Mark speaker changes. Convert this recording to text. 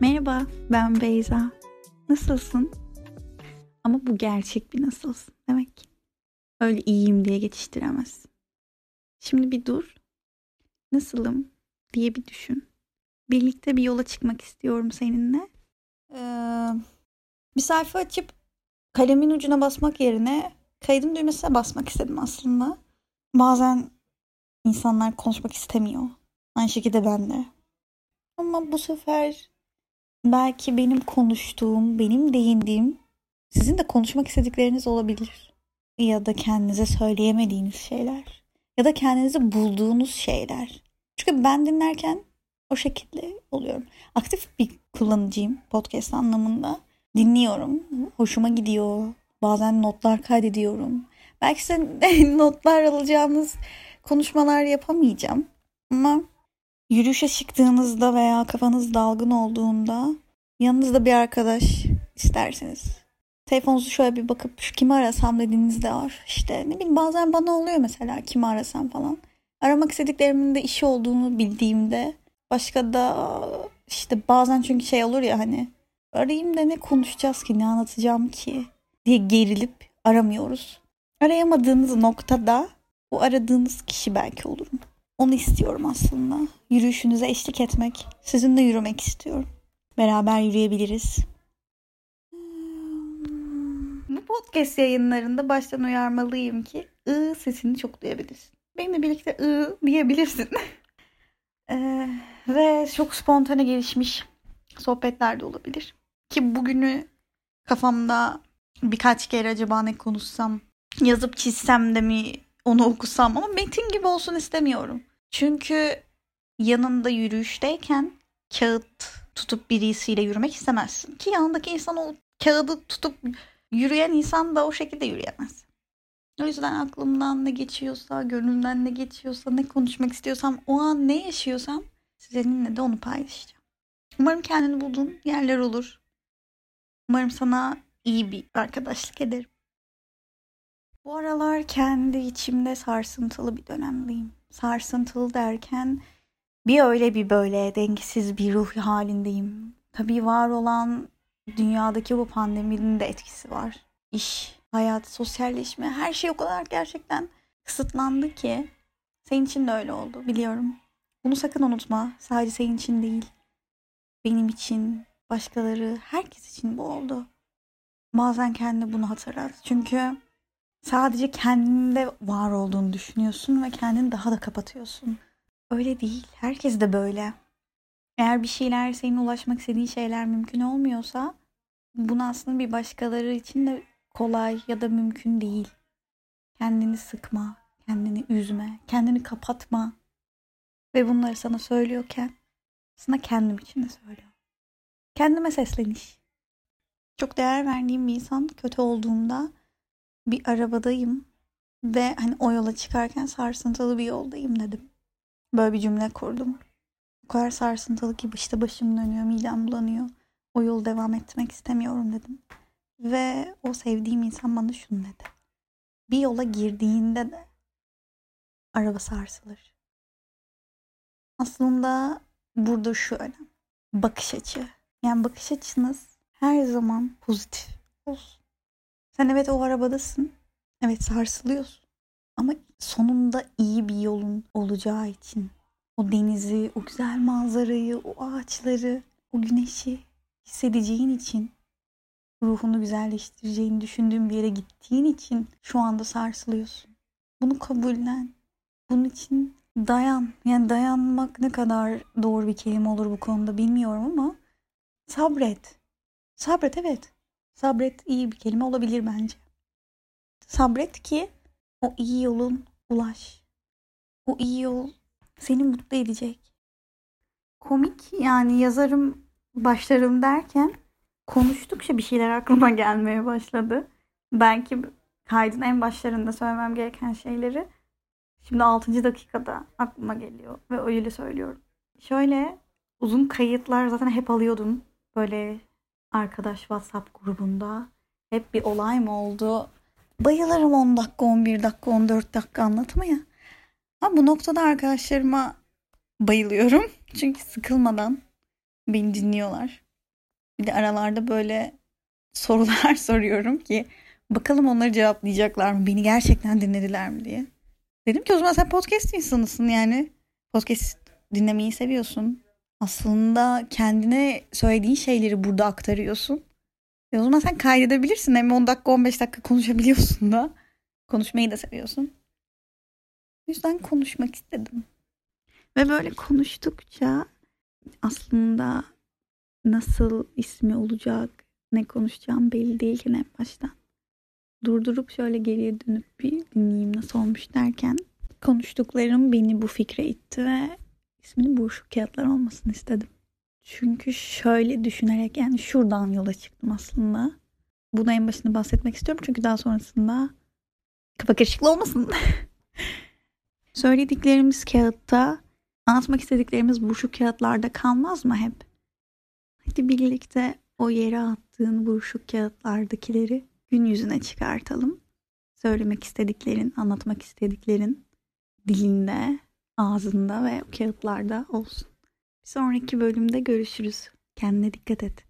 Speaker 1: Merhaba, ben Beyza. Nasılsın? Ama bu gerçek bir nasılsın demek. Öyle iyiyim diye geçiştiremezsin. Şimdi bir dur. Nasılım diye bir düşün. Birlikte bir yola çıkmak istiyorum seninle. Ee, bir sayfa açıp kalemin ucuna basmak yerine kaydın düğmesine basmak istedim aslında. Bazen insanlar konuşmak istemiyor. Aynı şekilde ben de. Ama bu sefer belki benim konuştuğum, benim değindiğim sizin de konuşmak istedikleriniz olabilir. Ya da kendinize söyleyemediğiniz şeyler. Ya da kendinizi bulduğunuz şeyler. Çünkü ben dinlerken o şekilde oluyorum. Aktif bir kullanıcıyım podcast anlamında. Dinliyorum. Hoşuma gidiyor. Bazen notlar kaydediyorum. Belki sen notlar alacağınız konuşmalar yapamayacağım. Ama yürüyüşe çıktığınızda veya kafanız dalgın olduğunda yanınızda bir arkadaş isterseniz telefonunuzu şöyle bir bakıp şu kimi arasam dediğinizde var. İşte ne bileyim bazen bana oluyor mesela kimi arasam falan. Aramak istediklerimin de işi olduğunu bildiğimde başka da işte bazen çünkü şey olur ya hani arayayım da ne konuşacağız ki ne anlatacağım ki diye gerilip aramıyoruz. Arayamadığınız noktada bu aradığınız kişi belki olurum. Onu istiyorum aslında. Yürüyüşünüze eşlik etmek. Sizinle yürümek istiyorum. Beraber yürüyebiliriz. Bu podcast yayınlarında baştan uyarmalıyım ki ı sesini çok duyabilirsin. Benimle birlikte ı diyebilirsin. ee, ve çok spontane gelişmiş sohbetler de olabilir. Ki bugünü kafamda birkaç kere acaba ne konuşsam, yazıp çizsem de mi onu okusam ama metin gibi olsun istemiyorum. Çünkü yanında yürüyüşteyken kağıt tutup birisiyle yürümek istemezsin. Ki yanındaki insan o kağıdı tutup yürüyen insan da o şekilde yürüyemez. O yüzden aklımdan ne geçiyorsa, gönlümden ne geçiyorsa, ne konuşmak istiyorsam, o an ne yaşıyorsam sizinle de onu paylaşacağım. Umarım kendini bulduğun yerler olur. Umarım sana iyi bir arkadaşlık ederim. Bu aralar kendi içimde sarsıntılı bir dönemdeyim. Sarsıntılı derken bir öyle bir böyle dengesiz bir ruh halindeyim. Tabii var olan dünyadaki bu pandeminin de etkisi var. İş, hayat, sosyalleşme her şey o kadar gerçekten kısıtlandı ki senin için de öyle oldu biliyorum. Bunu sakın unutma. Sadece senin için değil. Benim için, başkaları, herkes için bu oldu. Bazen kendi bunu hatırlat. Çünkü sadece kendinde var olduğunu düşünüyorsun ve kendini daha da kapatıyorsun. Öyle değil. Herkes de böyle. Eğer bir şeyler senin ulaşmak istediğin şeyler mümkün olmuyorsa bunu aslında bir başkaları için de kolay ya da mümkün değil. Kendini sıkma, kendini üzme, kendini kapatma. Ve bunları sana söylüyorken sana kendim için de söylüyorum. Kendime sesleniş. Çok değer verdiğim bir insan kötü olduğumda bir arabadayım ve hani o yola çıkarken sarsıntılı bir yoldayım dedim. Böyle bir cümle kurdum. O kadar sarsıntılı ki işte başım dönüyor, midem bulanıyor. O yolu devam etmek istemiyorum dedim. Ve o sevdiğim insan bana şunu dedi. Bir yola girdiğinde de araba sarsılır. Aslında burada şu önemli. Bakış açı. Yani bakış açınız her zaman pozitif olsun. Sen evet o arabadasın. Evet sarsılıyorsun. Ama sonunda iyi bir yolun olacağı için o denizi, o güzel manzarayı, o ağaçları, o güneşi hissedeceğin için ruhunu güzelleştireceğini düşündüğün bir yere gittiğin için şu anda sarsılıyorsun. Bunu kabullen. Bunun için dayan. Yani dayanmak ne kadar doğru bir kelime olur bu konuda bilmiyorum ama sabret. Sabret evet. Sabret iyi bir kelime olabilir bence. Sabret ki o iyi yolun ulaş. O iyi yol seni mutlu edecek. Komik yani yazarım başlarım derken konuştukça bir şeyler aklıma gelmeye başladı. Belki kaydın en başlarında söylemem gereken şeyleri şimdi 6. dakikada aklıma geliyor ve öyle söylüyorum. Şöyle uzun kayıtlar zaten hep alıyordum. Böyle arkadaş WhatsApp grubunda. Hep bir olay mı oldu? Bayılırım 10 dakika, 11 dakika, 14 dakika anlatmaya. Ama bu noktada arkadaşlarıma bayılıyorum. Çünkü sıkılmadan beni dinliyorlar. Bir de aralarda böyle sorular soruyorum ki bakalım onları cevaplayacaklar mı? Beni gerçekten dinlediler mi diye. Dedim ki o zaman sen podcast insanısın yani. Podcast dinlemeyi seviyorsun. Aslında kendine söylediğin şeyleri burada aktarıyorsun. E o zaman sen kaydedebilirsin. Hem 10 dakika 15 dakika konuşabiliyorsun da. Konuşmayı da seviyorsun. O yüzden konuşmak istedim. Ve böyle konuştukça aslında nasıl ismi olacak, ne konuşacağım belli değilken en baştan. Durdurup şöyle geriye dönüp bir dinleyeyim nasıl olmuş derken konuştuklarım beni bu fikre itti ve isminin buruşuk kağıtlar olmasını istedim. Çünkü şöyle düşünerek yani şuradan yola çıktım aslında. Buna en başında bahsetmek istiyorum çünkü daha sonrasında kafa karışıklığı olmasın. Söylediklerimiz kağıtta, anlatmak istediklerimiz buruşuk kağıtlarda kalmaz mı hep? Hadi birlikte o yere attığın buruşuk kağıtlardakileri gün yüzüne çıkartalım. Söylemek istediklerin, anlatmak istediklerin dilinde, ağzında ve kağıtlarda olsun. Bir sonraki bölümde görüşürüz. Kendine dikkat et.